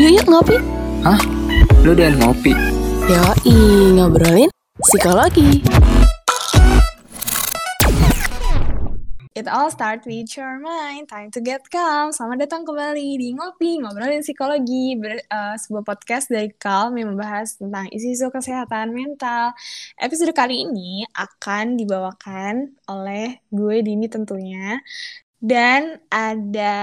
Yuk yuk ngopi. Hah? Lu udah ngopi? Yoi, ngobrolin psikologi. It all start with your mind. Time to get calm. Selamat datang kembali di Ngopi, Ngobrolin Psikologi. Ber, uh, sebuah podcast dari Calm yang membahas tentang isu-isu kesehatan mental. Episode kali ini akan dibawakan oleh gue Dini tentunya. Dan ada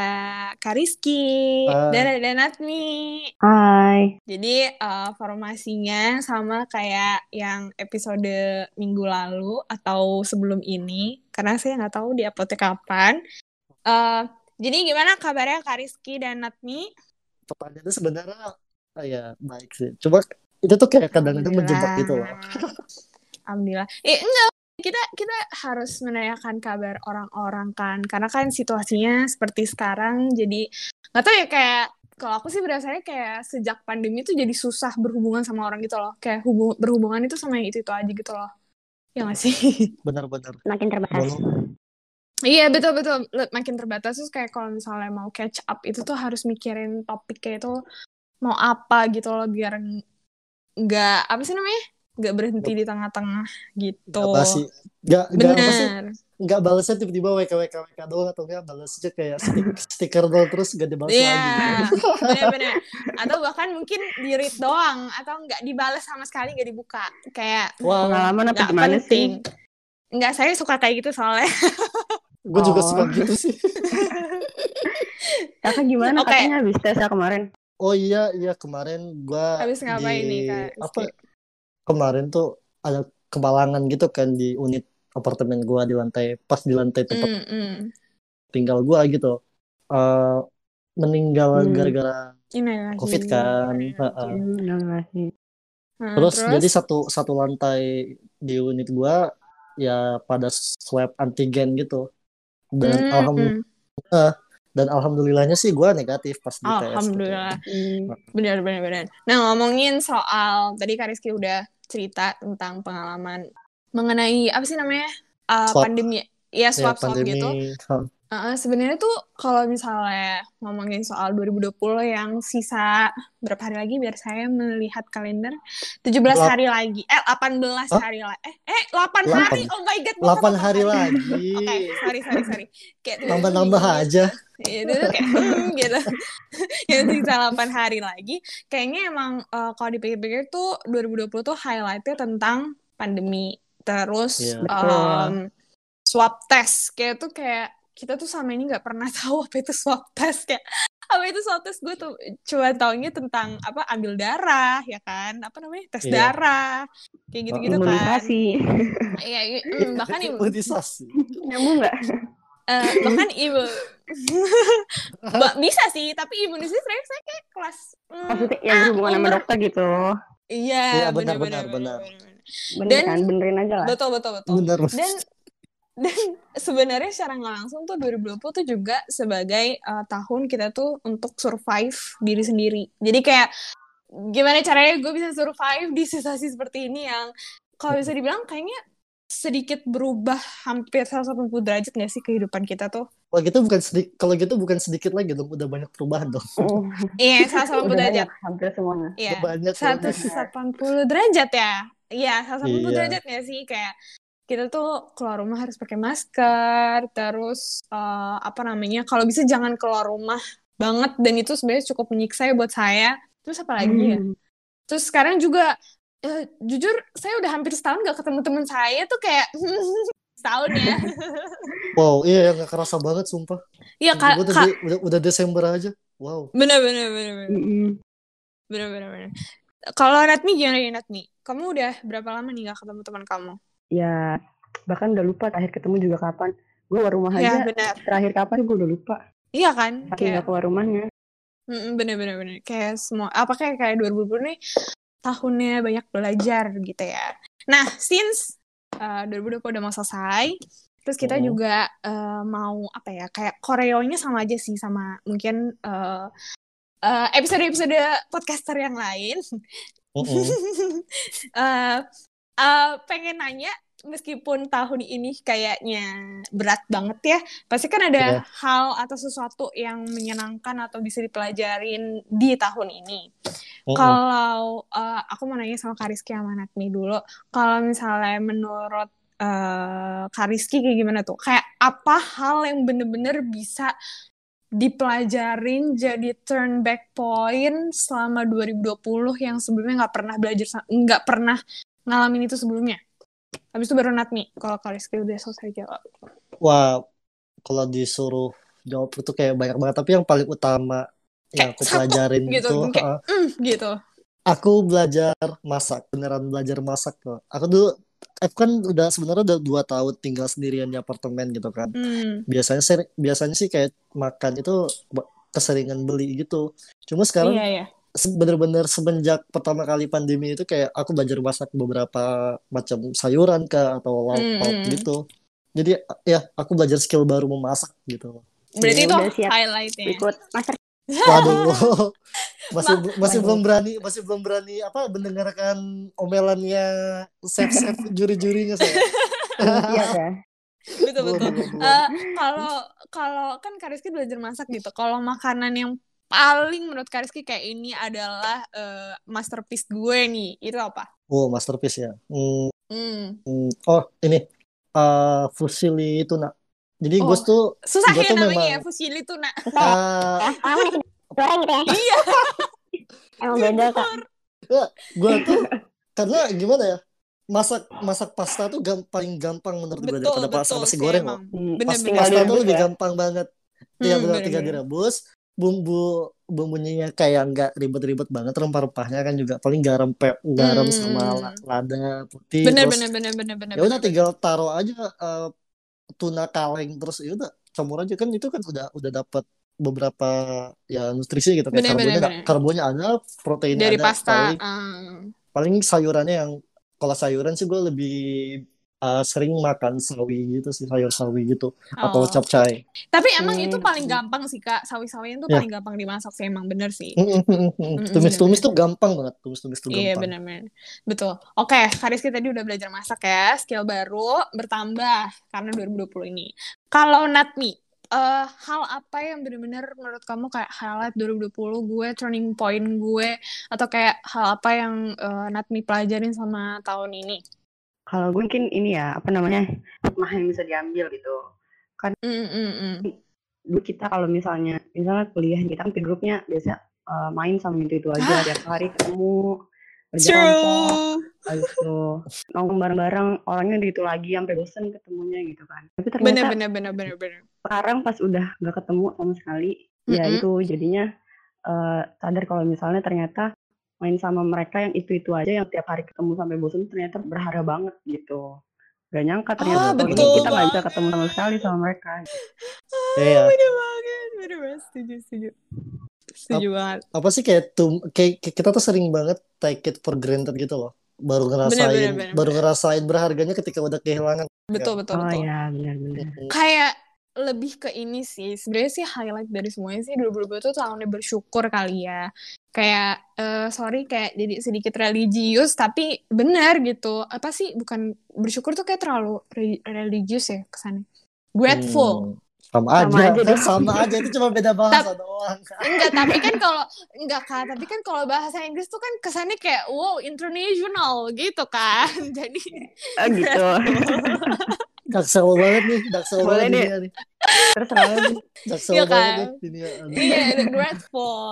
Kariski. Dan ada Natmi. Hai. Jadi uh, formasinya sama kayak yang episode minggu lalu atau sebelum ini karena saya nggak tahu di uploadnya kapan. Uh, jadi gimana kabarnya Kak Rizky dan Natmi? Pertanyaannya sebenarnya ah, ya baik sih. Cuma itu tuh kayak kadang-kadang menjebak gitu loh. Alhamdulillah. Eh enggak, kita kita harus menanyakan kabar orang-orang kan. Karena kan situasinya seperti sekarang jadi nggak tahu ya kayak kalau aku sih berdasarnya kayak sejak pandemi itu jadi susah berhubungan sama orang gitu loh. Kayak hubung berhubungan itu sama yang itu itu aja gitu loh. Ya nggak sih? Benar-benar. makin terbatas. Iya betul betul. Makin terbatas. Terus kayak kalau misalnya mau catch up itu tuh harus mikirin topik kayak itu mau apa gitu loh biar ng- nggak apa sih namanya nggak berhenti di tengah-tengah gitu. Gak basi. Gak, gak apa sih? Bener. Gak balasnya tiba-tiba WK WK WK doang atau enggak balasnya kayak stick- stiker doang terus gak dibalas Iya, lagi. gitu. bener-bener. Atau bahkan mungkin di read doang atau nggak dibalas sama sekali nggak dibuka kayak Wah, Pengalaman apa gimana penting. sih? Nggak saya suka kayak gitu soalnya. gue juga Oh. suka gitu sih. Kakak gimana Oke. katanya habis tes ya kemarin? Oh iya, iya kemarin gua Habis ngapain di nih, Kak apa? Kemarin tuh ada kemalangan gitu kan di unit apartemen gua di lantai pas di lantai tempat Mm, mm. tinggal gua gitu. Eh meninggal Hmm. gara-gara covid kan. Sih. Nah, Terus, jadi satu satu lantai di unit gua ya pada swab antigen gitu. Dan Hmm, alhamdulillah dan alhamdulillahnya sih gua negatif pas di tes. gitu. Alhamdulillah. Hmm. Benar, benar, benar. Nah, ngomongin soal tadi Kak Rizky udah cerita tentang pengalaman mengenai apa sih namanya Uh, pandemi, ya Ya, swab swab pandemi. gitu. Uh, sebenarnya tuh kalau misalnya ngomongin soal 2020 yang sisa berapa hari lagi biar saya melihat kalender 17 Lap- hari lagi eh 18 Hah? hari lagi eh eh 8 Delapan. hari oh my god masa 8 delapan hari lagi. oke sorry sorry sorry kayak tuh- Nambah-nambah aja. Itu tuh kayak hmm, gitu yang sisa 8 hari lagi kayaknya emang eh, kalau dipikir-pikir tuh 2020 tuh highlightnya tentang pandemi terus Iya. em, swab test kayak tuh kayak kita tuh sama ini nggak pernah tahu apa itu swab test kayak apa itu swab test gue tuh cuma taunya tentang apa ambil darah ya kan apa namanya tes Iya. darah kayak gitu-gitu kan Imunisasi. iya iya, mm, bahkan ibu Imunisasi. Nyambung nggak? Eh, bahkan ibu Ba- bisa sih tapi imunisasi saya, saya kayak kelas mm, Maksudnya yang ah, berhubungan sama dokter gitu. iya Iya, benar benar, benar benar, Bener Dan- kan? Benerin aja lah. betul betul betul Benar. dan dan sebenarnya secara nggak langsung tuh 2020 tuh juga sebagai uh, tahun kita tuh untuk survive diri sendiri. Jadi kayak gimana caranya gue bisa survive di situasi seperti ini yang kalau bisa dibilang kayaknya sedikit berubah hampir 180 derajat gak sih kehidupan kita tuh? Kalau gitu bukan sedikit kalau gitu bukan sedikit lagi dong, udah banyak perubahan dong. Hmm. Iya, 180 Udah derajat. banyak, hampir semuanya. Iya. Banyak banget. 180 derajat ya. Iya, 180 Iya. derajat ya sih kayak kita tuh keluar rumah harus pakai masker, terus eh, apa namanya? Kalau bisa jangan keluar rumah banget dan itu sebenarnya cukup menyiksa ya buat saya. Terus apa lagi ya? Hmm. Terus sekarang juga eh, jujur saya udah hampir setahun gak ketemu teman saya tuh kayak setahun ya. Wow, iya nggak kerasa banget sumpah. Iya kak, udah, de- udah, udah Desember aja. Wow. Bener bener bener bener Mm-mm. bener bener bener. Kalau Natmi gimana ya Natmi? Kamu udah berapa lama nih gak ketemu teman kamu? Ya, bahkan udah lupa terakhir ketemu juga kapan. Gue keluar rumah Iya aja, benar. terakhir kapan gue udah lupa. Iya kan? Saking Kayak nggak keluar rumahnya. Mm, bener bener bener kayak semua apa kayak kayak 2020 nih tahunnya banyak belajar gitu ya. Nah, since uh, 2020 udah mau selesai, terus kita Hmm. juga uh, mau apa ya kayak koreonya sama aja sih sama mungkin uh, uh, episode-episode podcaster yang lain. Mm-mm. uh, uh, pengen nanya meskipun tahun ini kayaknya berat banget ya, pasti kan ada Iya. hal atau sesuatu yang menyenangkan atau bisa dipelajarin di tahun ini. Kalau eh, aku mau nanya sama Kariski sama Natmi dulu, kalau misalnya menurut eh Kariski kayak gimana tuh? Kayak apa hal yang bener-bener bisa dipelajarin jadi turn back point selama 2020 yang sebelumnya nggak pernah belajar nggak pernah ngalamin itu sebelumnya. Habis itu baru Natmi kalau Kariski udah selesai jawab. Wah, kalau disuruh jawab itu kayak banyak banget. Tapi yang paling utama yang Kayak aku satu pelajarin gitu, itu, kayak, uh, Mm, gitu. aku belajar masak, beneran belajar masak tuh. Aku dulu, aku kan udah sebenarnya udah dua tahun tinggal sendirian di apartemen gitu kan. Hmm. Biasanya seri- biasanya sih kayak makan itu keseringan beli gitu. Cuma sekarang Iya, iya. Bener-bener semenjak pertama kali pandemi itu kayak aku belajar masak beberapa macam sayuran kah atau lauk pauk Hmm. gitu. Jadi ya aku belajar skill baru memasak gitu. Berarti Ya itu highlightnya. Ikut master Waduh, masih Ma- masih belum berani, masih belum berani apa mendengarkan omelannya chef-chef juri-jurinya saya. Iya ya. Betul betul. Eh, kalau kalau kan Kariski belajar masak gitu. Kalau makanan yang paling menurut Kariski kayak ini adalah eh, masterpiece gue nih, itu apa? Oh, masterpiece ya. Hmm, Hmm. hmm. Oh, ini eh fusilli tuna. Jadi Oh. gue tuh Susah Gue ya tuh namanya memang- ya, fusilli tuna. eh, Orang goreng gitu ya. Iya. Emang beda kak. gue tuh karena gimana ya? Masak masak pasta tuh gam- paling gampang menurut gue daripada pasta nasi goreng. Hmm, Bener, bener, pasta bener. tuh lebih ya. gampang banget. Iya Hmm, benar tinggal direbus, bumbu bumbunya kayak nggak ribet-ribet banget, rempah-rempahnya kan juga paling garam pep, garam Hmm. sama la- lada putih, Bener terus bener bener bener bener. ya udah tinggal taruh aja eh, tuna kaleng terus ya udah campur aja kan itu kan udah udah dapat beberapa ya nutrisi gitu kayak Bener, bener, karbonnya bener. karbonnya ada, proteinnya Dari ada, pasta. paling ah. paling sayurannya yang kalau sayuran sih gue lebih eh, sering makan sawi gitu sih sayur sawi gitu atau Oh. capcay. Tapi emang Hmm. itu paling gampang sih kak, sawi-sawian tuh Ya. paling gampang dimasak sih emang bener sih. Mm-mm. Tumis-tumis tuh gampang banget, tumis-tumis tuh Iya gampang. benar-benar betul. Oke, Kariski tadi udah belajar masak ya, skill baru bertambah karena 2020 ini. Kalau Natmi, eh hal apa yang benar-benar menurut kamu kayak highlight 2020 gue, turning point gue, atau kayak hal apa yang eh, Natmi pelajarin sama tahun ini? Kalau gue mungkin ini ya apa namanya hikmah yang bisa diambil gitu. Mm, mm, mm. Dulu kita kalau misalnya misalnya kuliah kita kan grupnya biasa eh, main sama itu itu aja tiap hari ketemu kerja kelompok itu nongkrong bareng-bareng orangnya di itu lagi sampai bosen ketemunya gitu kan. Tapi ternyata Bener bener bener bener bener. sekarang pas udah nggak ketemu sama sekali ya Mm-mm. itu jadinya eh, sadar kalau misalnya ternyata main sama mereka yang itu itu aja yang tiap hari ketemu sampai bosan ternyata berharga banget gitu gak nyangka ternyata Ah, tahun ini betul kita nggak bisa ketemu sama sekali sama mereka Iya. Bener banget, bener banget, setuju, setuju. Setuju banget. Apa sih kayak tuh kayak kayak kita tuh sering banget take it for granted gitu loh. Baru ngerasain bener, bener, baru ngerasain berharganya ketika udah kehilangan. Betul, betul, oh betul. ya benar-benar kayak lebih ke ini sih. Sebenarnya sih highlight dari semuanya sih 2020 tuh tahunnya bersyukur kali ya. Kayak eh, sorry kayak jadi sedikit religius tapi benar gitu. Apa sih bukan bersyukur tuh kayak terlalu re- religius ya kesannya? Grateful. Hmm, sama Sama aja, sama aja itu cuma beda bahasa doang. enggak tapi kan kalau enggak kak. Tapi kan kalau bahasa Inggris tuh kan kesannya kayak wow international gitu kan. Jadi oh gitu Daksel banget nih, daksel Boleh banget dunia nih. terserah aja Daksel Iya banget kan? nih dunia. Aduh. iya grateful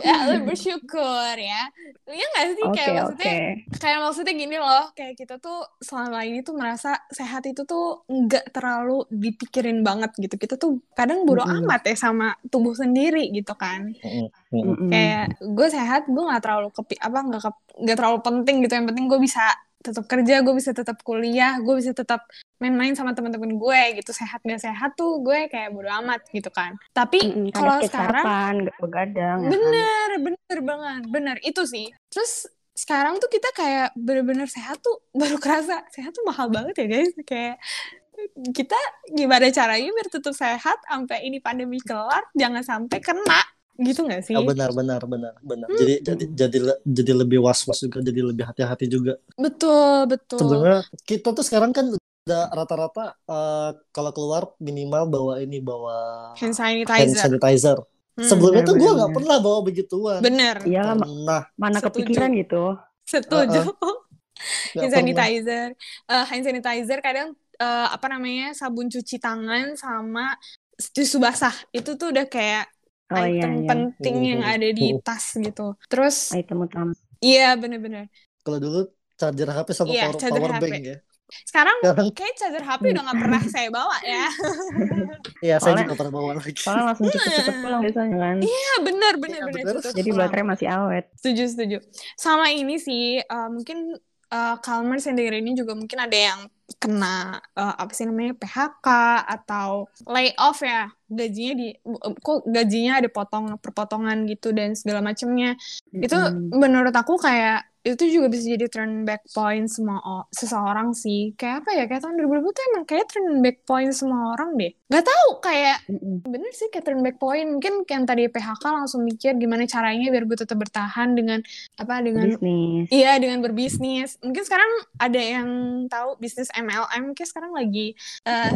ya lu bersyukur ya Iya nggak sih oke kayak maksudnya oke kayak maksudnya gini loh kayak kita tuh selama ini tuh merasa sehat itu tuh nggak terlalu dipikirin banget gitu kita tuh kadang bodo Mm-mm. amat ya sama tubuh sendiri gitu kan mm-mm. Mm-mm. kayak gue sehat gue nggak terlalu kepi apa nggak nggak terlalu penting gitu yang penting gue bisa tetap kerja gue bisa tetap kuliah gue bisa tetap main-main sama teman-teman gue gitu sehat nggak sehat tuh gue kayak bodo amat gitu kan tapi Mm-mm. kalau sekarang sarapan nggak begadang ya kan? Bener, bener banget, bener itu sih. Terus sekarang tuh kita kayak bener-bener sehat tuh baru kerasa sehat tuh mahal banget ya guys. Kayak kita gimana caranya biar tetap sehat sampai ini pandemi kelar jangan sampai kena gitu nggak sih Ya, benar benar benar benar. Hmm. Jadi jadi jadi jadi lebih was-was juga, jadi lebih hati-hati juga. betul betul Sebenarnya kita tuh sekarang kan udah rata-rata eh, kalau keluar minimal bawa ini bawa hand hand sanitizer sanitizer. Hmm, Sebelumnya tuh gue nggak pernah bawa begituan. bener ma- Pernah, mana Setuju. kepikiran gitu. setuju nggak hand pernah. sanitizer Eh, hand sanitizer kadang eh, apa namanya sabun cuci tangan sama tisu basah itu tuh udah kayak Oh iya, item iya. penting yang Mhm. ada di tas gitu terus Item utama. iya bener-bener Kalau dulu charger HP sama Iya, power, charger power HP. bank ya. sekarang Sekarang kayak charger HP udah nggak pernah saya bawa ya ya saya juga pernah bawa lagi. Soalnya langsung cepet-cepet pulang biasanya kan. iya bener bener Iya, bener bener. cepet Jadi baterai masih awet. setuju setuju sama ini sih eh, mungkin eh, Calmers yang denger ini juga mungkin ada yang kena eh, apa sih namanya PHK atau layoff ya gajinya di kok gajinya ada potong perpotongan gitu dan segala macamnya itu Mm-mm. menurut aku kayak itu juga bisa jadi turn back point semua seseorang sih. Kayak apa ya? Kayak tahun 2020 tuh emang kayak turn back point semua orang deh. Nggak tahu kayak Mm-mm. bener sih kayak turn back point. Mungkin kayak yang tadi PHK langsung mikir gimana caranya biar gue tetap bertahan dengan apa dengan Bisnis. iya dengan berbisnis. Mungkin sekarang ada yang tahu bisnis MLM mungkin sekarang lagi eh,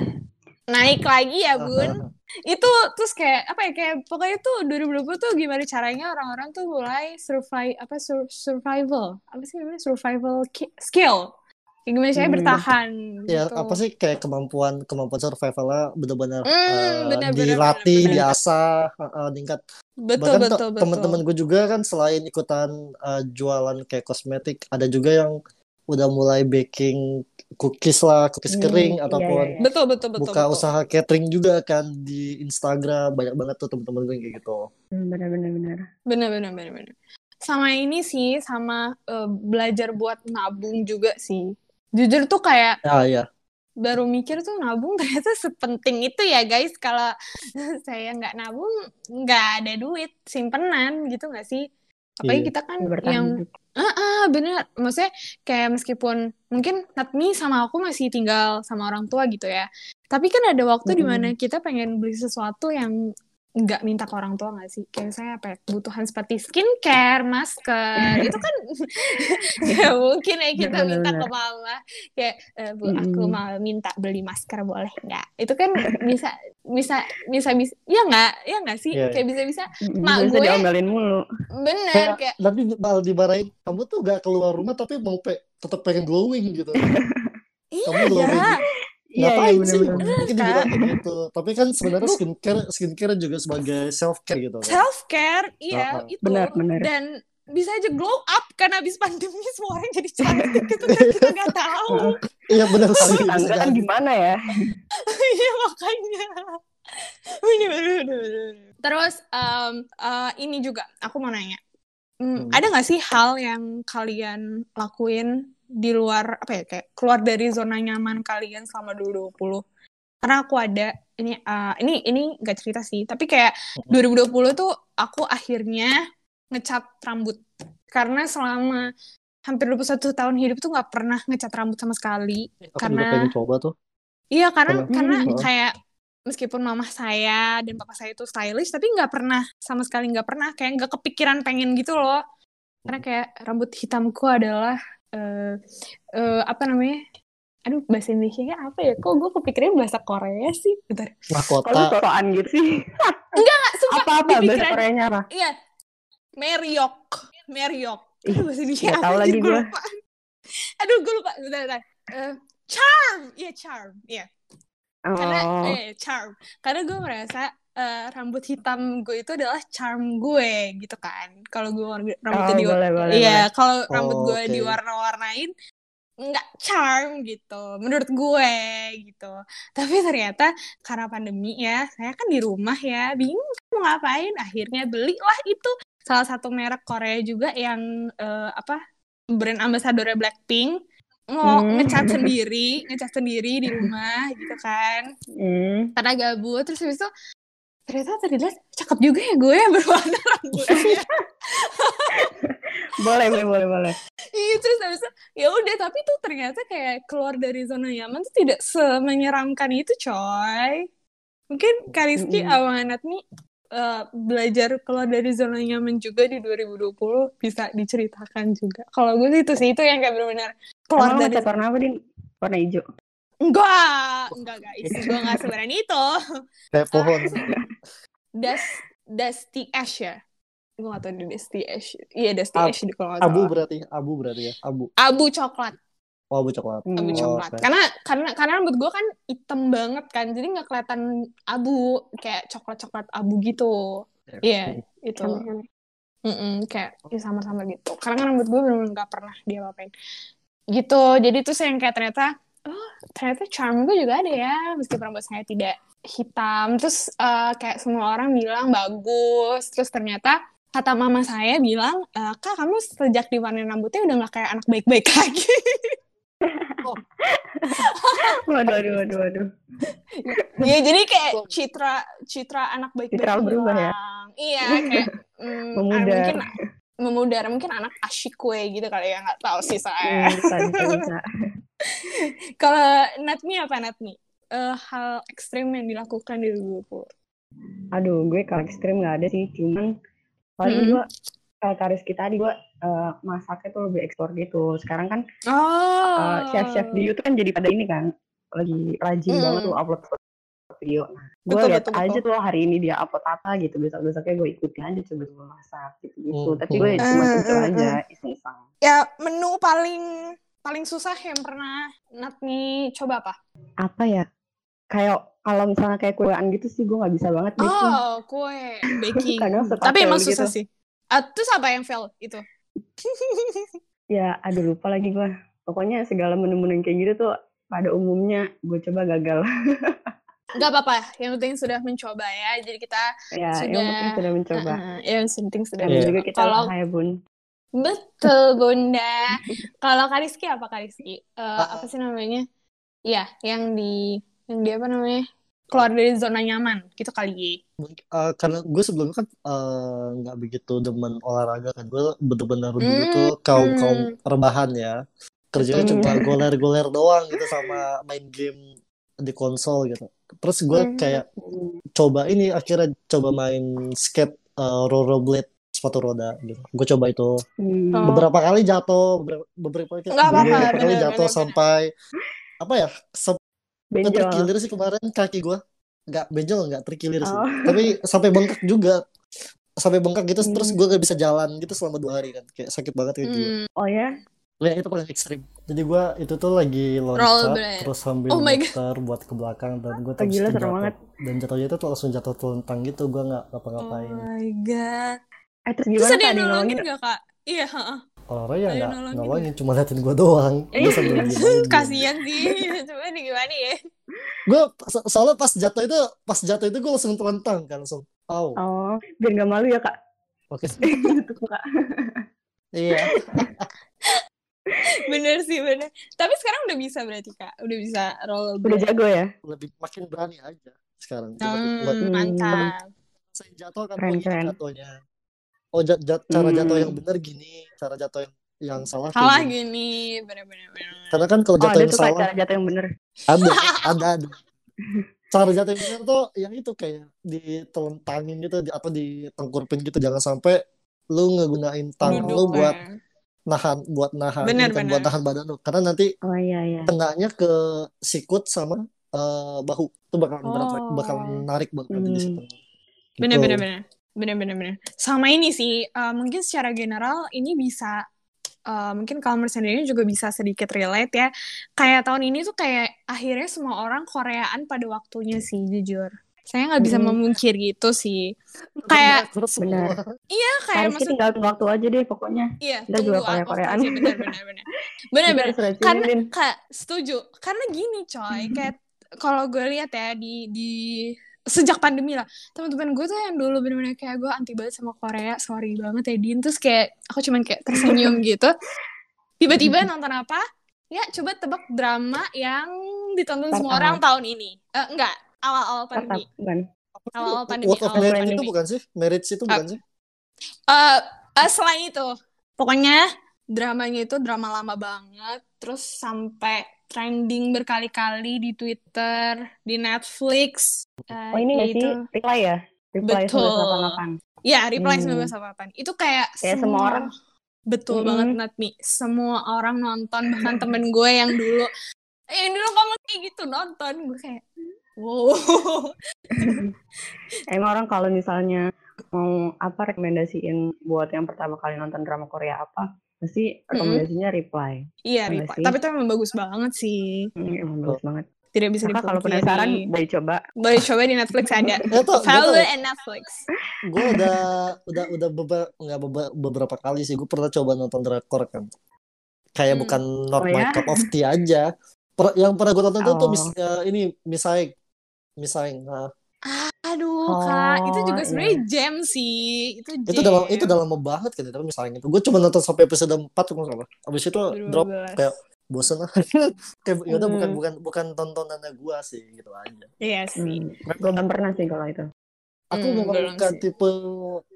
naik lagi ya bun. Itu terus kayak apa ya kayak pokoknya tuh 2020 tuh gimana caranya orang-orang tuh mulai survive apa sur- survival. Apa sih namanya? Survival ki- skill. Kayak gimana caranya Hmm. bertahan Ya gitu. apa sih kayak kemampuan kemampuan survivalnya benar-benar Hmm, benar, dilatih, diasah, eh, tingkat. Betul Bahkan betul teman-teman gue juga kan selain ikutan uh, jualan kayak kosmetik, ada juga yang udah mulai baking cookies lah, cookies Hmm, kering iya, ataupun iya, iya. betul betul betul buka betul. usaha catering juga kan di Instagram banyak banget tuh teman-teman gue yang kayak gitu. Hmm, Benar-benar benar. bener bener bener bener sama ini sih sama eh, belajar buat nabung juga sih jujur tuh kayak Ya ya. baru mikir tuh nabung ternyata sepenting itu ya guys kalau saya nggak nabung nggak ada duit simpenan gitu nggak sih apalagi Iya. kita kan Bertahan yang ah bener maksudnya kayak meskipun mungkin Natmi sama aku masih tinggal sama orang tua gitu ya tapi kan ada waktu Mm-mm. di mana kita pengen beli sesuatu yang nggak minta ke orang tua nggak sih kayak saya apa ya, kebutuhan seperti skincare masker itu kan ya mungkin ya kita Benar, minta benar. ke mama kayak "Eh, bu aku Mm-mm. mau minta beli masker boleh nggak itu kan bisa bisa bisa bisa ya nggak ya nggak sih Iya. kayak bisa bisa. Mak Biasa gue- diomelin mulu. bener Kayak kayak nanti malah dimarahin, kamu tuh gak keluar rumah tapi mau pe tetap pengen glowing gitu. Kamu iya glowing. Iya, Ngapain iya sih? Mungkin dibilang kayak gitu. Tapi kan sebenarnya skincare skincare juga sebagai self care gitu kan. self care iya Uh-uh. itu Benar, benar. dan bisa aja glow up kan habis pandemi semua orang jadi cantik gitu kan kita nggak tahu Iya benar bisa kan gimana ya? iya makanya terus em, eh, ini juga aku mau nanya Hmm, Hmm. ada nggak sih hal yang kalian lakuin di luar apa ya kayak keluar dari zona nyaman kalian selama 2020 karena aku ada ini eh, ini ini nggak cerita sih tapi kayak 2020 tuh aku akhirnya ngecat rambut. Karena selama hampir 21 tahun hidup tuh nggak pernah ngecat rambut sama sekali. Aku juga karena pengen coba tuh. iya karena karena Hmm. kayak meskipun mamah saya dan papa saya itu stylish tapi nggak pernah sama sekali nggak pernah kayak nggak kepikiran pengen gitu loh. Karena kayak rambut hitamku adalah eh eh, apa namanya? Aduh bahasa Indonesia apa ya? Kok gue kepikiran bahasa Korea sih? Bentar. Mahkota. Kalau sosokan gitu sih. Nggak, sumpah. Apa-apa di bahasa pikiran Koreanya apa? iya. Meryok Meryok Ih, Aduh, bahasa Indonesia apa tahu lagi gue gua. lupa. Aduh gue lupa. Bentar bentar. Eh, charm. Iya charm. Iya. Karena Oh. eh charm. Karena gue merasa eh, rambut hitam gue itu adalah charm gue gitu kan kalau gue rambutnya Oh, di boleh, boleh, iya kalau Oh, rambut gue oke. diwarna-warnain nggak charm gitu menurut gue gitu tapi ternyata karena pandemi ya saya kan di rumah ya bingung mau ngapain akhirnya belilah itu salah satu merek Korea juga yang eh, apa brand ambasadornya Blackpink mau Hmm. ngecat sendiri ngecat sendiri di rumah gitu kan Hmm. karena gabut terus habis itu ternyata terlihat cakep juga ya gue berwarna rambutnya Boleh, boleh, boleh, boleh. iya terus habis itu ya udah tapi tuh ternyata kayak keluar dari zona nyaman tuh tidak semenyeramkan itu coy mungkin Kariski Mm-mm. sama Natmi eh, belajar keluar dari zona nyaman juga di 2020 bisa diceritakan juga. Kalau gue sih itu sih itu yang kayak benar-benar keluar Emang dari warna apa, Din? Warna hijau. enggak, enggak guys, gue enggak sebenarnya itu. Kayak pohon. Das Dusty Ash ya. Gue gak tau di Dusty Ash. Iya Dusty Ab- Ash di kalau Abu salah. berarti, abu berarti ya, abu. Abu coklat. Oh, abu coklat. Abu Oh, coklat oke. karena karena karena rambut gue kan hitam banget kan jadi nggak kelihatan abu kayak coklat coklat abu gitu iya itu Aneh-aneh. Mm-mm, kayak ya sama-sama gitu karena kan rambut gue benar-benar nggak pernah dia apain gitu jadi tuh saya yang kayak ternyata oh ternyata charm gue juga ada ya meskipun rambut saya tidak hitam terus eh, kayak semua orang bilang bagus terus ternyata kata mama saya bilang "Eh, kak kamu sejak diwarnain rambutnya udah nggak kayak anak baik-baik lagi Waduh, waduh, waduh, waduh. Iya, jadi kayak citra citra anak baik-baik Citra berubah ya? Iya, kayak mm, Memudar. mungkin memudar, mungkin anak asyik kue gitu kali ya, nggak tahu sih saya. Hmm, bisa, bisa, bisa. Kalau Natmi apa Natmi? Eh, hal ekstrim yang dilakukan di 2020. Aduh, gue kalau ekstrim nggak ada sih. Cuman paling Mm-mm. gue kayak Karis kita tadi gue eh, masaknya tuh lebih ekspor gitu. Sekarang kan Oh. eh, chef-chef di YouTube kan jadi pada ini kan lagi rajin Mm. banget tuh upload video. Nah, gue lihat betul, aja betul. tuh hari ini dia upload apa gitu. Besok-besoknya gue ikutin aja coba-coba masak gitu-gitu. Hmm, Tapi gue hmm. cuma Eh, itu eh, aja iseng-iseng. Ya, menu paling paling susah yang pernah Natmi coba apa? Apa ya? Kayak kalau misalnya kayak kuean gitu sih gue nggak bisa banget baking. Oh, kue baking. Tapi emang susah gitu. sih. Ah, terus apa yang fail itu? Ya, aduh lupa lagi gue. Pokoknya segala menu-menu yang kayak gitu tuh pada umumnya gue coba gagal. Gak apa-apa, yang penting sudah mencoba ya. Jadi kita ya, Sudah. yang penting sudah mencoba. Uh, yang penting sudah Dan Iya. juga kita Kalau ya, Bun. Betul Bunda. Kalau Kariski apa Kariski? Eh, Ah. apa sih namanya? Iya, yang di yang di apa namanya? Keluar dari zona nyaman, gitu kali. Eh, karena gue sebelumnya kan eh, nggak begitu demen olahraga kan gue bener-bener dulu Hmm, tuh kaum kaum hmm. rebahan ya kerjanya cuma goler-goler doang gitu sama main game di konsol gitu terus gue Hmm. kayak coba ini akhirnya coba main skate eh, rollerblade sepatu roda gitu gue coba itu Hmm. Oh. beberapa kali jatuh beberapa beberapa, Nggak beberapa kali bener, jatuh bener, sampai apa ya se Benjol. terkilir sih kemarin kaki gue nggak benjol nggak terkilir sih Oh. tapi sampai bengkak juga sampai bengkak gitu Hmm. terus gue gak bisa jalan gitu selama dua hari kan kayak sakit banget kayak gue Hmm. Oh ya? ya itu paling ekstrim jadi gue itu tuh lagi loncat terus sambil Oh muter buat ke belakang dan gue Oh, terus gila, seru jatuh banget. dan jatuhnya itu tuh langsung jatuh telentang gitu gue nggak Oh ngapa-ngapain my god. Eh terus Terus gimana ada yang tadi nolongin nolongin? gak kak? Iya, heeh. orang ya Ada yang nggak nolongin nolongin cuma liatin gue doang Iya. Kasian sih. Di gimana ya? gue so- soalnya pas jatuh itu pas jatuh itu gue langsung telentang kan langsung oh Oh, biar gak malu ya kak. oke Gitu kak. iya Bener sih, bener. Tapi sekarang udah bisa berarti kak? Udah bisa Udah rollerblade. jago ya? lebih makin berani aja sekarang Hmm, Coba- mantap. saya jatuh kan Keren, gini keren. jatuhnya oh ja- ja- cara Hmm. jatuh yang benar gini cara jatuh yang yang salah Salah gini. gini, bener-bener. bener. karena kan kalau Oh jatuh ada yang salah cara jatuh yang bener. ada ada ada cara jatuh yang benar tuh yang itu kayak ditelentangin gitu di, atau ditengkurpin gitu jangan sampai lu ngegunain tangan lu buat kan. nahan buat nahan Bener, bukan bener. buat nahan badan lu karena nanti Oh iya iya. kenanya ke sikut sama eh, bahu itu bakalan berat Oh. bakalan narik banget nanti di Hmm. situ Bener, Gitu. bener, bener. Bener, bener, bener. Sama ini sih, uh, mungkin secara general ini bisa, uh, mungkin kalau sendiri juga bisa sedikit relate ya. Kayak tahun ini tuh kayak akhirnya semua orang Koreaan pada waktunya sih, jujur. Saya nggak bisa Hmm. memungkir gitu sih. Kayak, Terus Bener. semua. ya kayak maksud, tinggal tunggu waktu aja deh pokoknya. iya, kita juga bener, bener. Bener, Kita bener. harus rajinin, Karena, kayak, setuju. Karena gini coy, Hmm. kayak kalau gue lihat ya di, di, sejak pandemi lah, teman-teman gue tuh yang dulu bener-bener kayak gue anti banget sama Korea, sorry banget ya Din. Terus kayak, aku cuman kayak tersenyum gitu. Tiba-tiba nonton apa? Ya, coba tebak drama yang ditonton semua orang tahun ini. Eh, enggak, awal-awal pandemi. Awal-awal pandemi. What of awal Marriage pandemi. itu bukan sih? Marriage itu bukan sih? Eh, eh, selain itu, pokoknya dramanya itu drama lama banget, terus sampai trending berkali-kali di Twitter, di Netflix. Eh, Oh ini nggak sih itu reply ya? Reply Betul. 1988. Ya, Reply Hmm. 1988. Itu kayak, Kayak semua orang. Betul Mm-mm. banget, Natmi. Semua orang nonton, bahkan temen gue yang dulu, "Eh, yang dulu kamu kayak gitu nonton. Gue kayak, wow. Emang orang kalau misalnya mau apa rekomendasiin buat yang pertama kali nonton drama Korea apa, pasti rekomendasinya Reply. Iya, Enggak Reply. sih? Tapi itu emang bagus banget sih. Hmm, emang bagus banget. Tidak bisa Maka kalau penasaran dipungkiri. boleh coba. Boleh coba di Netflix ada. Follow and Netflix. gue udah udah udah beberapa nggak beberapa kali sih gue pernah coba nonton drakor kan kayak Hmm. bukan not Oh my ya? cup of tea aja Per- yang pernah gue tonton tuh tuh Oh. mis, eh, ini misaeng misaeng nah, Aduh, Kak. Itu Oh, juga iya. sebenarnya jam sih. Itu jam. itu udah lama- itu udah lama banget kan tapi misaeng itu gue cuma nonton sampai episode 4 cuma apa abis itu drop 2012. kayak bosen lah kayak yaudah bukan Hmm. bukan bukan tontonannya gue sih gitu aja Iya sih. Hmm, belum pernah sih kalau itu. aku Hmm, memang bukan sih. tipe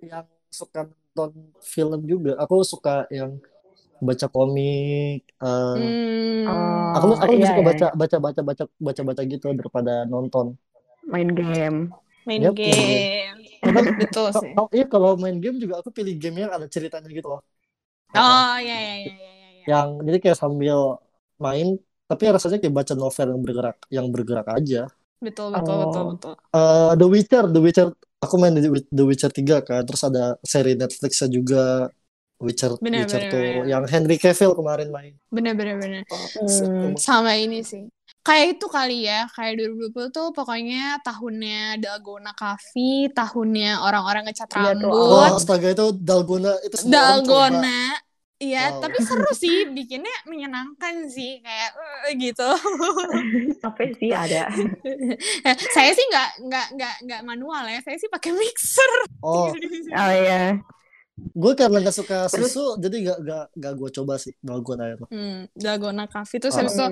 yang suka nonton film juga aku suka yang baca komik eh, Hmm. Oh, aku aku iya, suka iya, baca baca baca baca baca baca gitu daripada nonton Main game. Main main game. Betul sih. kalau iya kalau main game juga aku pilih game yang ada ceritanya gitu loh Oh, iya, iya, iya, iya. iya. yang jadi kayak sambil main tapi rasanya kayak baca novel yang bergerak yang bergerak aja Betul, betul, Oh. betul, betul. Eh, The Witcher The Witcher aku main di The Witcher 3 kan terus ada seri Netflixnya juga Witcher Benar, Witcher benar, tuh benar. yang Henry Cavill kemarin main Bener, bener, bener. Hmm. Sama ini sih. Kayak itu kali ya, kayak 2020 tuh pokoknya tahunnya Dalgona Coffee, tahunnya orang-orang ngecat Iya tuh, Oh, rambut. astaga itu Dalgona itu. Dalgona. Iya, Wow. tapi seru sih, bikinnya menyenangkan sih, kayak eh, gitu. Capek sih ada. saya sih nggak nggak nggak nggak manual ya, saya sih pakai mixer. Oh, Oh iya. gue karena gak suka Terus- susu, jadi gak, gak, gak gue coba sih Dalgona itu. Hmm, Dalgona Coffee terus Oh. habis itu.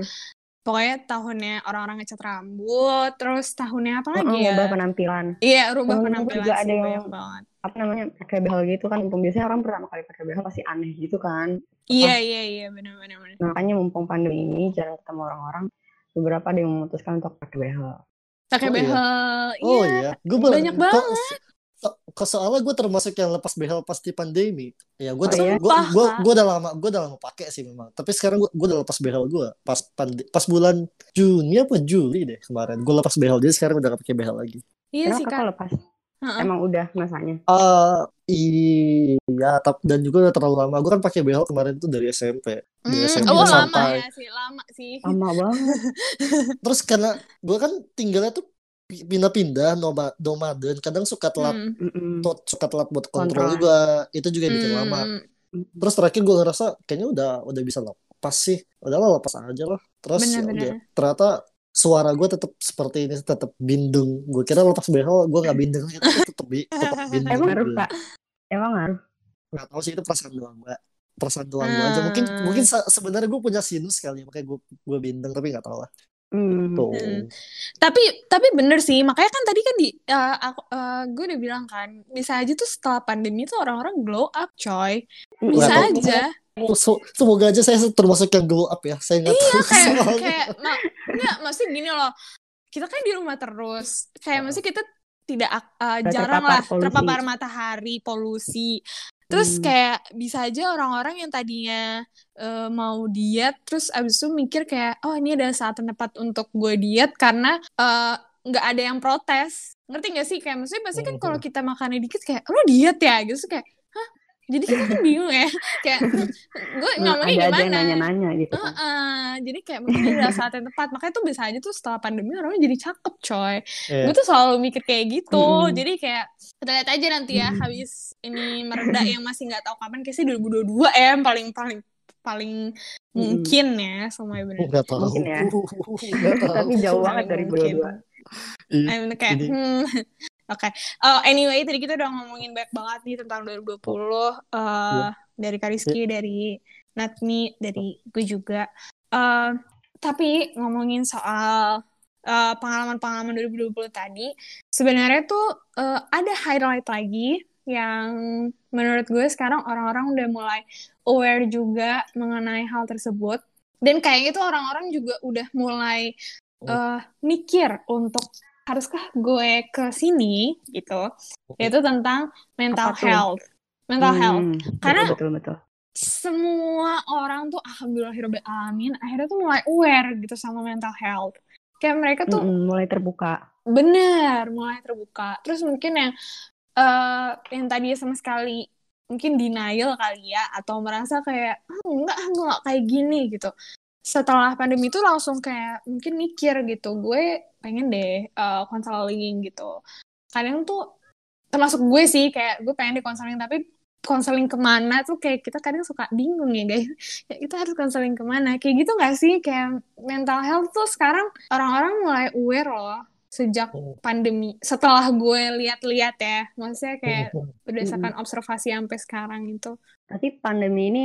Pokoknya tahunnya orang-orang ngecat rambut, terus tahunnya apa lagi ya? Ubah penampilan. Iya, rubah gue penampilan juga ada yang- banyak banget. Apa namanya pakai behel gitu kan. Mumpung biasanya orang pertama kali pakai behel pasti aneh gitu kan. Iya, iya, iya, benar-benar. benar. Makanya mumpung pandemi ini jarang ketemu orang-orang. Beberapa ada yang memutuskan untuk pakai behel. Pakai Oh, iya. behel, Oh iya. iya, gue banyak banget. So, so- soalnya gue termasuk yang lepas behel pas di pandemi. Ya gue Oh, iya? gue gue udah lama gue udah lama pakai sih memang. Tapi sekarang gue gue udah lepas behel gue pas pande- pas bulan Juni apa Juli deh kemarin. Gue lepas behel jadi sekarang udah gak pakai behel lagi. Iya sih, Kak. lepas? Heeh. Emang udah masanya. Ah iya, tap- dan juga udah terlalu lama. Gue kan pakai behel kemarin tuh dari SMP. Dari Hmm, SMP oh, lama sampai ya sih, lama sih. Lama banget. terus karena gue kan tinggalnya tuh pindah-pindah noma nomaden kadang suka telat Hmm. Mm-mm. tot suka telat buat kontrol juga itu juga bikin Hmm. lama terus terakhir gue ngerasa kayaknya udah udah bisa lepas sih udahlah lepas aja lah terus ya Bener-bener. udah ternyata suara gue tetap seperti ini tetap bindeng gue kira lepas behel gue nggak bindeng itu tetap bi tetap bindeng Emang ngaruh kak? Emang ngaruh? nggak tahu sih itu perasaan doang gue perasaan doang gue aja mungkin Hmm. mungkin se- sebenarnya gue punya sinus kali ya, makanya gue gue bindeng tapi nggak tahu lah Hmm. tuh Hmm. Tapi tapi bener sih, makanya kan tadi kan di eh, aku eh, gue udah bilang kan, bisa aja tuh setelah pandemi tuh orang-orang glow up, coy. Bisa Nggak tahu. aja. Oh, so- semoga aja saya termasuk yang glow up ya saya nggak Iya tahu kayak soalnya. kayak ma enggak maksudnya gini loh. Kita kan di rumah terus. Kayak maksudnya kita tidak ak- Nggak jarang terpapar lah polusi. terpapar matahari, polusi. Terus Hmm. kayak bisa aja orang-orang yang tadinya eh, mau diet terus abis itu mikir kayak oh ini adalah saat yang tepat untuk gue diet karena eh, nggak ada yang protes. Ngerti gak sih? Kayak maksudnya pasti kan kalau kita makannya dikit kayak lo diet ya gitu kayak hah? Jadi kita kan bingung ya. kayak gue Nah, ngomongnya ada aja yang gimana? nanya-nanya gitu kan. Heeh, jadi kayak mungkin adalah saat yang tepat. Makanya tuh bisa aja tuh setelah pandemi orangnya jadi cakep, coy. Iya. Gue tuh selalu mikir kayak gitu. Mm-mm. Jadi kayak kita lihat aja nanti ya Mm-mm. habis ini mereda yang masih nggak tahu kapan kayak sih 2022 ya yang paling paling paling mungkin ya semuanya benar. nggak tahu Mungkin ya. Tapi jauh banget dari Mungkin. 2022. Iya. I'm kayak Ini- hmm. Oke. Oh, anyway, tadi kita udah ngomongin banyak banget nih tentang 2020 eh Iya. dari Kariski, dari Natmi, dari gue juga. Eh, tapi ngomongin soal eh, pengalaman-pengalaman 2020 tadi, sebenarnya tuh eh, ada highlight lagi yang menurut gue sekarang orang-orang udah mulai aware juga mengenai hal tersebut. Dan kayaknya tuh orang-orang juga udah mulai eh, mikir untuk haruskah gue ke sini gitu? Yaitu tentang mental health. Mental health. Hmm, Karena- betul betul. semua orang tuh alhamdulillahirobbilalamin akhirnya tuh mulai aware gitu sama mental health. Kayak mereka tuh Mm-mm, mulai terbuka. bener mulai terbuka. Terus mungkin yang eh yang tadi sama sekali mungkin denial kali ya atau merasa kayak ah, enggak ah, gue nggak kayak gini gitu. Setelah pandemi itu langsung kayak mungkin mikir gitu gue pengen deh eh, konseling gitu. Kadang tuh termasuk gue sih kayak gue pengen di konseling tapi konseling ke mana tuh kayak kita kadang suka bingung ya guys. Ya kita harus konseling ke mana? Kayak gitu nggak sih? Kayak mental health tuh sekarang orang-orang mulai aware loh sejak Hmm. pandemi. Setelah gue lihat-lihat ya maksudnya kayak berdasarkan observasi sampai sekarang itu. Tapi pandemi ini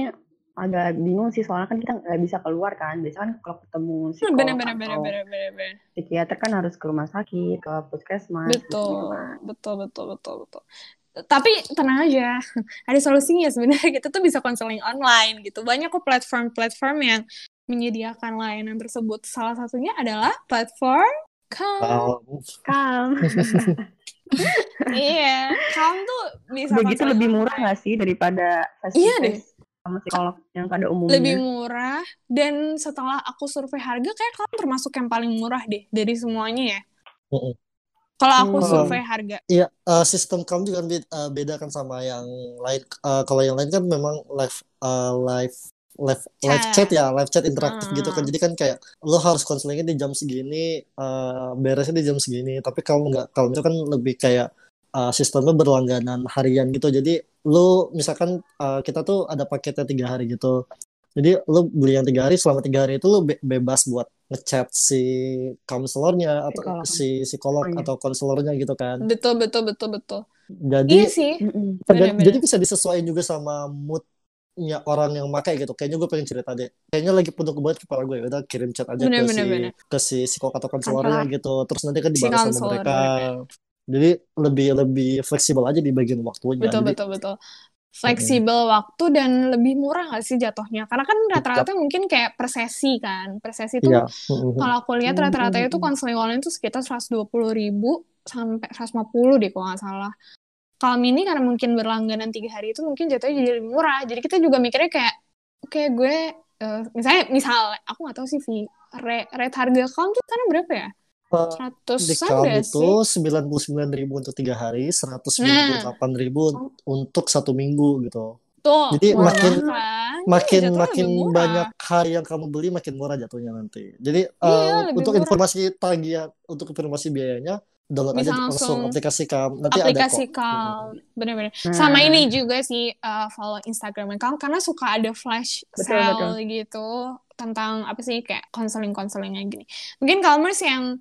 agak bingung sih soalnya kan kita nggak bisa keluar kan. Biasanya kan kalau ketemu psikolog bener-bener atau bener-bener bener-bener psikiater kan harus ke rumah sakit, ke puskesmas. betul gitu kan. betul betul betul betul tapi tenang aja ada solusinya sebenarnya kita tuh bisa konseling online gitu banyak kok platform-platform yang menyediakan layanan tersebut salah satunya adalah platform Calm Kam. iya Calm tuh bisa gitu konseling lebih murah nggak sih daripada face Iya deh. Sama psikolog yang pada umumnya? lebih murah dan setelah aku survei harga kayak Calm termasuk yang paling murah deh dari semuanya ya Mm-mm. kalau aku Hmm. survei harga Iya, eh, sistem kamu juga beda, eh, beda kan sama yang lain. Eh, kalau yang lain kan memang live eh, live live live Chat. chat ya, live chat interaktif gitu kan. Ah. Jadi kan kayak lo harus konselingnya di jam segini, eh, beresnya di jam segini. Tapi kalau nggak, kalau itu kan lebih kayak eh, sistemnya berlangganan harian gitu. Jadi lo misalkan eh, kita tuh ada paketnya tiga hari gitu. Jadi lo beli yang tiga hari, selama tiga hari itu lo be- bebas buat ngechat si konselornya atau Psikolog. si psikolog Oh, iya. atau konselornya gitu kan. betul betul betul betul Jadi iya sih Mm-mm. Tergan- Bener-bener. jadi bisa disesuaikan juga sama moodnya orang yang pakai gitu. Kayaknya gue pengen cerita deh. Kayaknya lagi penuh banget kepala gue. Udah kirim chat aja Bener, ke bener, si bener. ke si psikolog atau konselornya Konselor. gitu. Terus nanti kan Si dibalas sama mereka. Jadi lebih lebih fleksibel aja di bagian waktunya. betul Jadi betul betul. Fleksibel waktu dan lebih murah nggak sih jatuhnya? Karena kan rata-rata mungkin kayak per sesi kan. Per sesi tuh iya. Kalau aku lihat rata-rata itu konseling online tuh sekitar 120 ribu sampai 150 deh kalau nggak salah. Kalau ini karena mungkin berlangganan tiga hari itu mungkin jatuhnya jadi lebih murah. Jadi kita juga mikirnya kayak oke gue eh, misalnya misal aku nggak tahu sih Vi rate, rate harga kamu tuh sekarang berapa ya seratusan kamu itu sembilan puluh sembilan ribu untuk tiga hari, seratus delapan ribu Oh. untuk satu minggu gitu. tuh Jadi murah makin- kan? makin makin banyak hari yang kamu beli makin murah jatuhnya nanti. Jadi Iya, lebih untuk murah. informasi tagihan untuk informasi biayanya download Bisa aja langsung langsung aplikasi kamu nanti aplikasi ada kok. Calm bener-bener Nah, sama ini juga sih uh, follow Instagram Calm karena suka ada flash Betul, sale gitu tentang apa sih kayak konseling konselingnya gini mungkin Calmers yang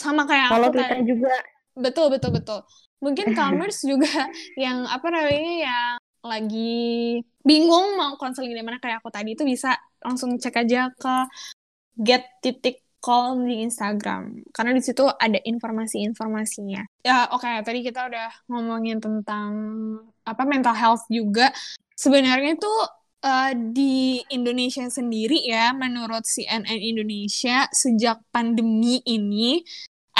sama kayak Follow aku Twitter juga. betul betul betul mungkin Calmers juga yang apa namanya yang lagi bingung mau konseling di mana kayak aku tadi itu bisa langsung cek aja ke get titik calm di Instagram karena di situ ada informasi-informasinya. Ya oke tadi kita udah ngomongin tentang apa mental health juga. Sebenarnya itu eh, di Indonesia sendiri ya menurut CNN Indonesia sejak pandemi ini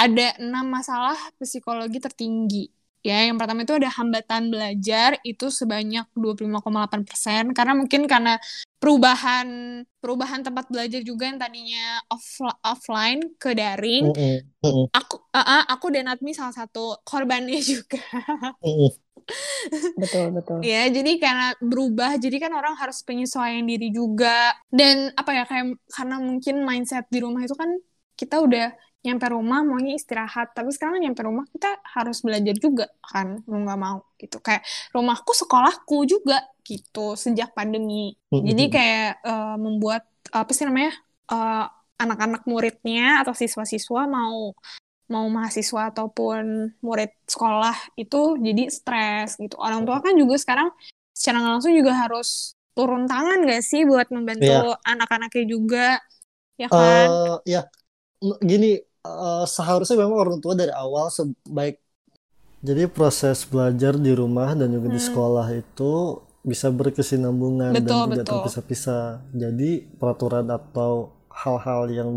ada enam masalah psikologi tertinggi. Ya, yang pertama itu ada hambatan belajar itu sebanyak 25,8 persen karena mungkin karena perubahan perubahan tempat belajar juga yang tadinya off- offline ke daring. Mm-mm, mm-mm, Aku ah, ah, aku dan Admi salah satu korbannya juga. Betul, betul. Ya, jadi karena berubah, jadi kan orang harus penyesuaian diri juga. Dan apa ya, kayak karena mungkin mindset di rumah itu kan kita udah nyampe rumah maunya istirahat, tapi sekarang nyampe rumah kita harus belajar juga kan, mau nggak mau gitu. Kayak rumahku sekolahku juga gitu sejak pandemi. Jadi kayak eh, membuat apa sih namanya eh, anak-anak muridnya atau siswa-siswa mau mau mahasiswa ataupun murid sekolah itu jadi stres gitu. Orang tua kan juga sekarang secara langsung juga harus turun tangan gak sih buat membantu anak-anaknya juga, ya kan? Eh, ya m- gini eh, seharusnya memang orang tua dari awal sebaik jadi proses belajar di rumah dan juga di Hmm. sekolah itu bisa berkesinambungan dan Betul, tidak betul. terpisah-pisah. Jadi peraturan atau hal-hal yang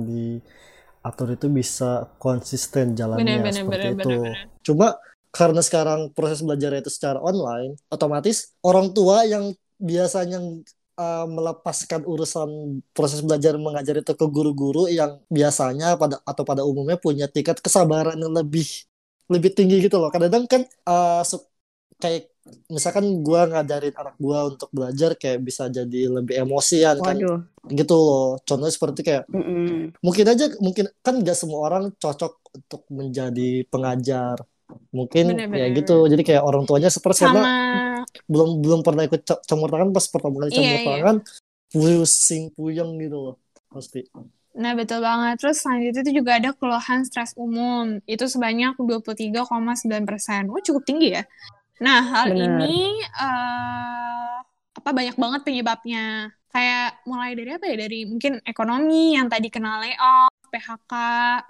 atur itu bisa konsisten jalannya Benar, benar, seperti benar, itu. benar, benar. Cuma karena sekarang proses belajar itu secara online, otomatis orang tua yang biasanya uh, melepaskan urusan proses belajar mengajar itu ke guru-guru yang biasanya pada atau pada umumnya punya tingkat kesabaran yang lebih lebih tinggi gitu loh. Kadang-kadang kan uh, kayak misalkan gua ngajarin anak gua untuk belajar kayak bisa jadi lebih emosian kan Waduh. gitu loh. Contohnya seperti kayak Mm-mm. mungkin aja mungkin kan nggak semua orang cocok untuk menjadi pengajar mungkin Bener, ya bener, gitu jadi kayak orang tuanya seperti karena Sama belum belum pernah ikut ca- campur tangan pas pertama kali Iya, campur iya. tangan pusing puyeng gitu loh pasti Nah, betul banget. Terus selanjutnya itu juga ada keluhan stres umum. Itu sebanyak 23,9 persen. Oh, cukup tinggi ya. Nah, hal Benar. ini eh, apa banyak banget penyebabnya. Kayak mulai dari apa ya? Dari mungkin ekonomi yang tadi kena layoff, PHK,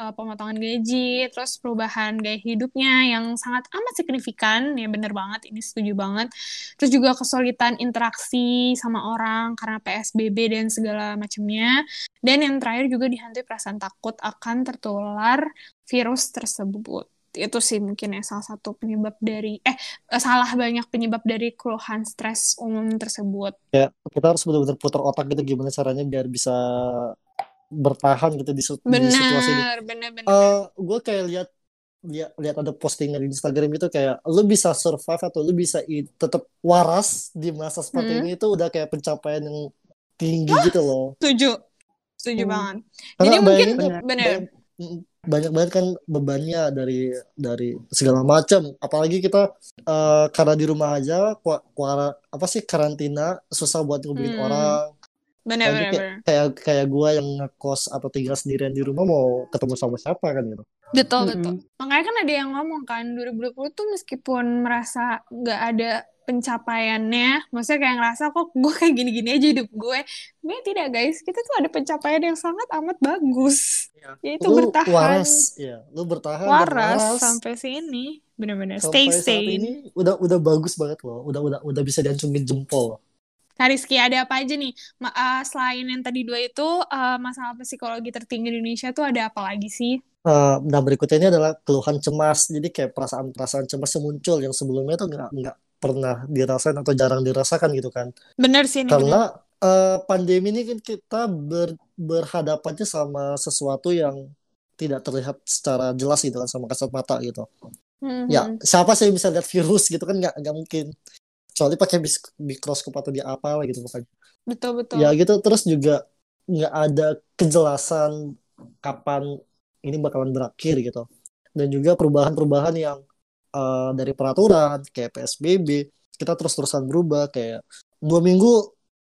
eh, pemotongan gaji, terus perubahan gaya hidupnya yang sangat amat signifikan. Ya bener banget, ini setuju banget. Terus juga kesulitan interaksi sama orang karena PSBB dan segala macamnya. Dan yang terakhir juga dihantui perasaan takut akan tertular virus tersebut. Itu sih mungkin ya salah satu penyebab dari, eh, salah banyak penyebab dari keluhan stres umum tersebut. ya kita harus benar-benar putar otak gitu gimana caranya biar bisa bertahan gitu di, su- di situasi ini Benar, benar, benar. eh gue kayak lihat lihat lihat ada postingan di Instagram itu kayak lu bisa survive atau lu bisa tetap waras di masa seperti Hmm. ini itu udah kayak pencapaian yang tinggi gitu loh Setuju. Setuju Hmm. banget. karena Jadi mungkin Benar. Banyak, mm, banget kan bebannya dari dari segala macam apalagi kita eh, karena di rumah aja kua- kuara apa sih karantina susah buat ngubungin Hmm. orang Benar, Apalagi benar, kayak kayak kayak gue yang ngekos atau tinggal sendirian di rumah mau ketemu sama siapa kan gitu Betul, Mm-mm. betul. Makanya kan ada yang ngomong kan 2020 tuh meskipun merasa nggak ada pencapaiannya, maksudnya kayak ngerasa kok gue kayak gini-gini aja hidup gue. Sebenarnya tidak guys, kita tuh ada pencapaian yang sangat amat bagus. Yaitu lu bertahan waras ya lu bertahan waras waras sampai sini. Benar-benar stay sane. ini udah udah bagus banget loh udah udah udah bisa diacungin jempol Kak Rizky, ada apa aja nih? Ma- uh, selain yang tadi dua itu, uh, masalah psikologi tertinggi di Indonesia tuh ada apa lagi sih? Eh, nah berikutnya ini adalah keluhan cemas jadi kayak perasaan-perasaan cemas yang muncul yang sebelumnya tuh nggak nggak pernah dirasain atau jarang dirasakan gitu kan Bener sih, ini bener. karena eh, pandemi ini kan kita ber, berhadapannya sama sesuatu yang tidak terlihat secara jelas gitu kan sama kasat mata gitu Mhm. ya siapa sih yang bisa lihat virus gitu kan nggak nggak mungkin kecuali pakai mikroskop atau dia apa gitu pokoknya Betul, betul. ya gitu terus juga nggak ada kejelasan kapan ini bakalan berakhir gitu dan juga perubahan-perubahan yang eh, dari peraturan kayak PSBB kita terus-terusan berubah kayak dua minggu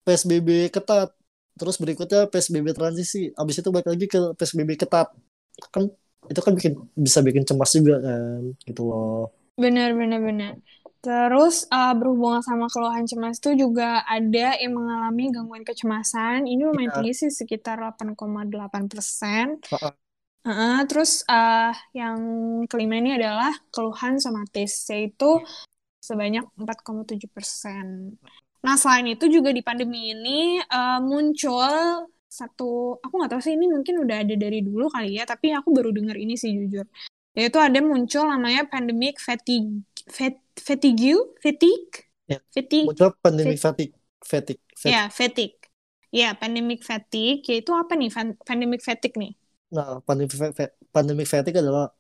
PSBB ketat terus berikutnya PSBB transisi abis itu balik lagi ke PSBB ketat kan itu kan bikin bisa bikin cemas juga kan gitu loh Benar, benar, benar. Terus uh, berhubungan sama keluhan cemas itu juga ada yang mengalami gangguan kecemasan. Ini lumayan Iya. tinggi sih, sekitar 8,8 persen. Ha-ha. terus uh, yang kelima ini adalah keluhan somatis, yaitu sebanyak 4,7 persen. Nah, selain itu juga di pandemi ini uh, muncul satu, aku nggak tahu sih ini mungkin udah ada dari dulu kali ya, tapi aku baru dengar ini sih jujur. Yaitu ada muncul namanya pandemic fatigue, fat- fatigue, fatigue, Ya. fatigue, muncul pandemi fatigue fatigue fatigue ya fatigue, ya pandemic fatigue, yaitu apa nih pandemic fatigue nih? Nah, pandemic, fa- pandemic fatigue adalah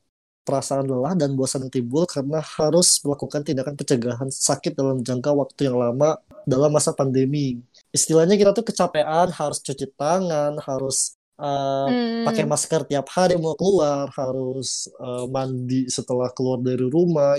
perasaan lelah dan bosan timbul karena harus melakukan tindakan pencegahan sakit dalam jangka waktu yang lama dalam masa pandemi. Istilahnya kita tuh kecapean, harus cuci tangan, harus uh, Hmm, pakai masker tiap hari mau keluar, harus uh, mandi setelah keluar dari rumah.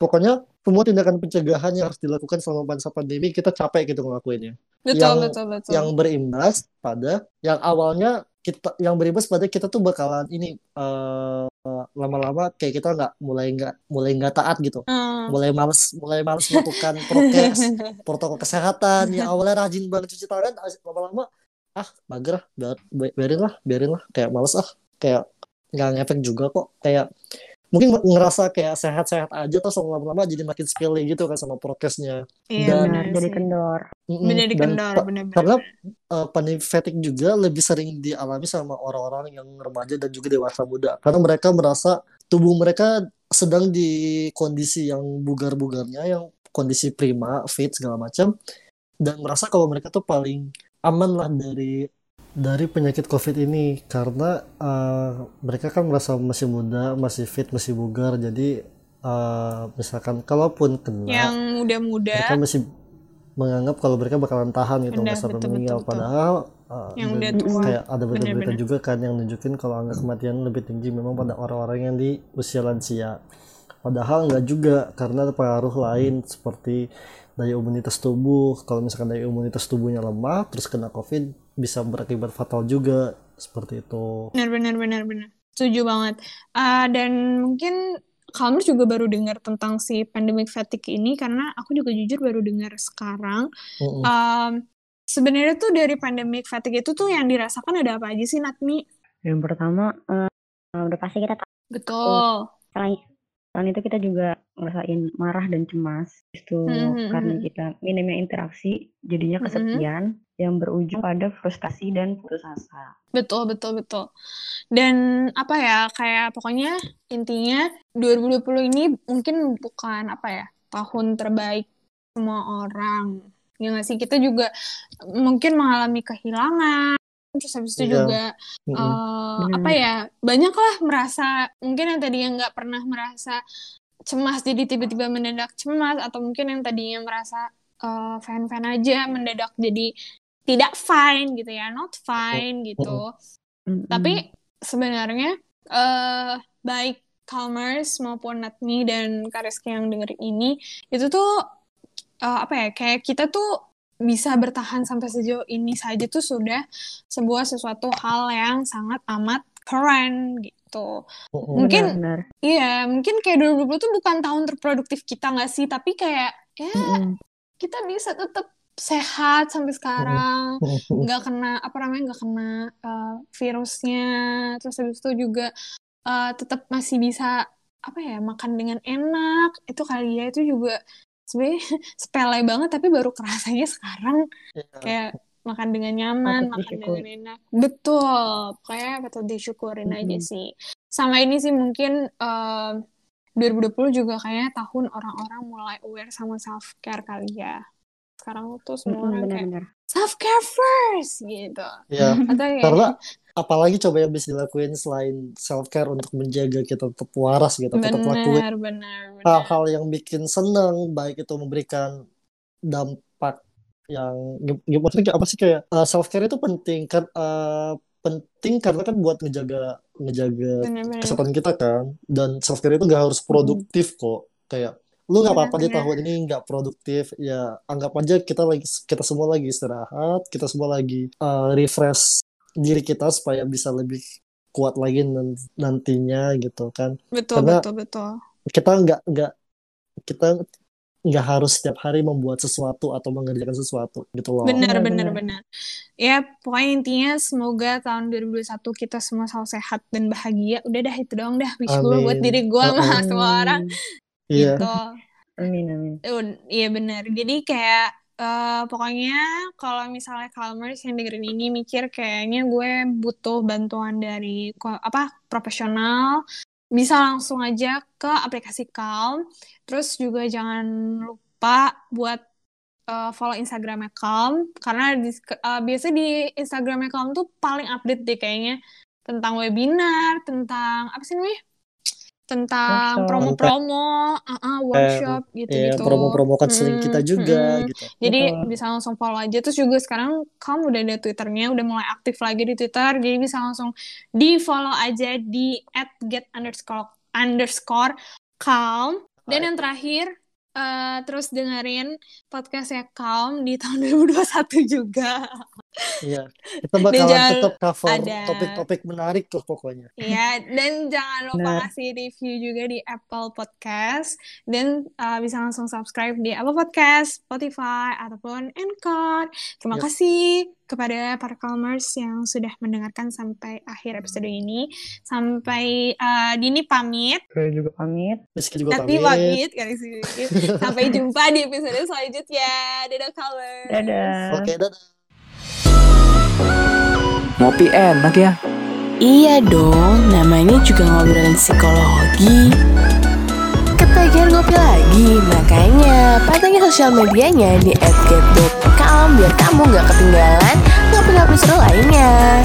Pokoknya semua tindakan pencegahan yang harus dilakukan selama masa pandemi kita capek gitu ngelakuinnya betul, yang betul, betul. yang berimbas pada yang awalnya kita yang berimbas pada kita tuh bakalan ini eh, lama-lama kayak kita nggak mulai nggak mulai nggak taat gitu. Hmm. mulai males mulai males melakukan prokes protokol kesehatan. Yang awalnya rajin banget cuci tangan. Lama-lama ah mager ah bi- biarin lah biarin lah. Kayak males ah. Kayak nggak ngefek juga kok. Kayak mungkin ngerasa kayak sehat-sehat aja terus lama-lama jadi makin sepele gitu kan sama prokesnya Iya Dan- benar benar jadi sih. kendor. Bener Dan dikendor, pa- bener-bener. karena uh, pandemic fatigue juga lebih sering dialami sama orang-orang yang remaja dan juga dewasa muda karena mereka merasa tubuh mereka sedang di kondisi yang bugar-bugarnya yang kondisi prima fit segala macam dan merasa kalau mereka tuh paling aman lah dari dari penyakit COVID ini karena uh, mereka kan merasa masih muda, masih fit, masih bugar jadi uh, misalkan kalaupun kena Yang muda-muda, mereka masih menganggap kalau mereka bakalan tahan gitu nggak sampai meninggal. betul, padahal uh, Yang udah tua. kayak ada berita-berita juga kan yang nunjukin kalau angka kematian lebih tinggi memang pada orang-orang yang di usia lansia. Padahal nggak juga karena ada pengaruh lain seperti daya imunitas tubuh kalau misalkan daya imunitas tubuhnya lemah terus kena covid bisa berakibat fatal juga seperti itu benar benar benar benar. Setuju banget. Ah, dan mungkin Kalmer juga baru dengar tentang si pandemic fatigue ini karena aku juga jujur baru dengar sekarang. Mm-mm. Um, sebenarnya tuh dari pandemic fatigue itu tuh yang dirasakan ada apa aja sih Natmi? yang pertama eh, udah pasti kita tahu Betul. selain selain itu kita juga ngerasain marah dan cemas itu Mhm, karena mhm. kita minimnya interaksi jadinya Mhm. kesepian yang berujung pada frustasi dan putus asa Betul, betul, betul. Dan apa ya, kayak pokoknya intinya 2020 ini mungkin bukan apa ya, tahun terbaik semua orang. Ya nggak sih? Kita juga mungkin mengalami kehilangan, terus habis itu Iya. juga Mm-mm. eh, Benar. apa ya, banyak lah merasa, mungkin yang tadi yang nggak pernah merasa cemas jadi tiba-tiba mendadak cemas, atau mungkin yang tadinya merasa eh, fan-fan aja mendadak jadi tidak fine gitu ya, not fine gitu. Mm-mm. Tapi sebenarnya eh baik Calmers maupun Natmi dan Kariski yang dengerin ini itu tuh eh, apa ya kayak kita tuh bisa bertahan sampai sejauh ini saja tuh sudah sebuah sesuatu hal yang sangat amat keren gitu. Mm-mm. Mungkin benar iya, mungkin kayak 2020 tuh bukan tahun terproduktif kita nggak sih, tapi kayak ya Mm-mm. kita bisa tetap sehat sampai sekarang nggak kena apa namanya nggak kena uh, virusnya terus habis itu juga uh, tetap masih bisa apa ya makan dengan enak itu kali ya itu juga sebenarnya sepele banget tapi baru kerasanya sekarang Iya. kayak makan dengan nyaman Patut makan disyukuri. dengan enak betul kayak patut disyukurin aja Mm-mm. sih sama ini sih mungkin um, 2020 juga kayaknya tahun orang-orang mulai aware sama self care kali ya sekarang tuh semua orang kayak benar-benar. self care first gitu. Iya. atau kayak karena apalagi coba yang bisa dilakuin selain self care untuk menjaga kita tetap waras gitu tetap lakuin hal-hal yang bikin seneng baik itu memberikan dampak yang maksudnya kayak apa sih kayak self care itu penting kan eh, penting karena kan buat ngejaga ngejaga kesehatan kita kan. Dan self care itu gak harus produktif kok. Kayak lu nggak apa-apa di tahun ini nggak produktif. Ya anggap aja kita lagi kita semua lagi istirahat kita semua lagi eh, refresh diri kita supaya bisa lebih kuat lagi nan- nantinya gitu kan. Betul Karena- betul betul. kita nggak nggak kita nggak harus setiap hari membuat sesuatu atau mengerjakan sesuatu gitu loh. Benar Benar, benar benar. ya pokoknya intinya semoga tahun 2021 kita semua selalu sehat dan bahagia. Udah dah itu doang dah wish gue buat diri gue sama semua orang iya gitu amin amin Iya benar. Jadi kayak eh, pokoknya kalau misalnya Calmers yang dengerin ini mikir kayaknya gue butuh bantuan dari apa profesional, bisa langsung aja ke aplikasi Calm. Terus juga jangan lupa buat eh, follow Instagramnya Calm karena di, eh, biasanya di Instagramnya Calm tuh paling update deh kayaknya tentang webinar, tentang apa sih namanya? Tentang Workshop. promo-promo, uh-uh, workshop ya gitu-gitu. promo-promo counseling Mm-mm, kita juga mm-mm. gitu Jadi Betul. bisa langsung follow aja. Terus juga sekarang kamu udah ada Twitternya, udah mulai aktif lagi di Twitter. Jadi bisa langsung di follow aja di @get underscore underscore calm. Dan yang terakhir eh, terus dengerin podcastnya Calm di tahun 2021 juga. Iya, kita bakalan jangan tetap cover ada- topik-topik menarik tuh pokoknya. Iya, dan jangan lupa Benar. ngasih review juga di Apple Podcast dan uh, bisa langsung subscribe di Apple Podcast, Spotify ataupun Anchor. Terima Yep. kasih kepada para Calmers yang sudah mendengarkan sampai akhir episode ini. Sampai uh, Dini pamit, Gue juga pamit. Rizky juga Tapi pamit. pamit kali sih. Sampai jumpa di episode selanjutnya. Dadah Calmers. Dadah. Oke, dadah. Ngopi enak ya. Iya dong, namanya juga ngobrolin psikologi. Ketagihan ngopi lagi, makanya pantengin sosial medianya di @get.calm biar kamu gak ketinggalan ngopi-ngopi seru lainnya.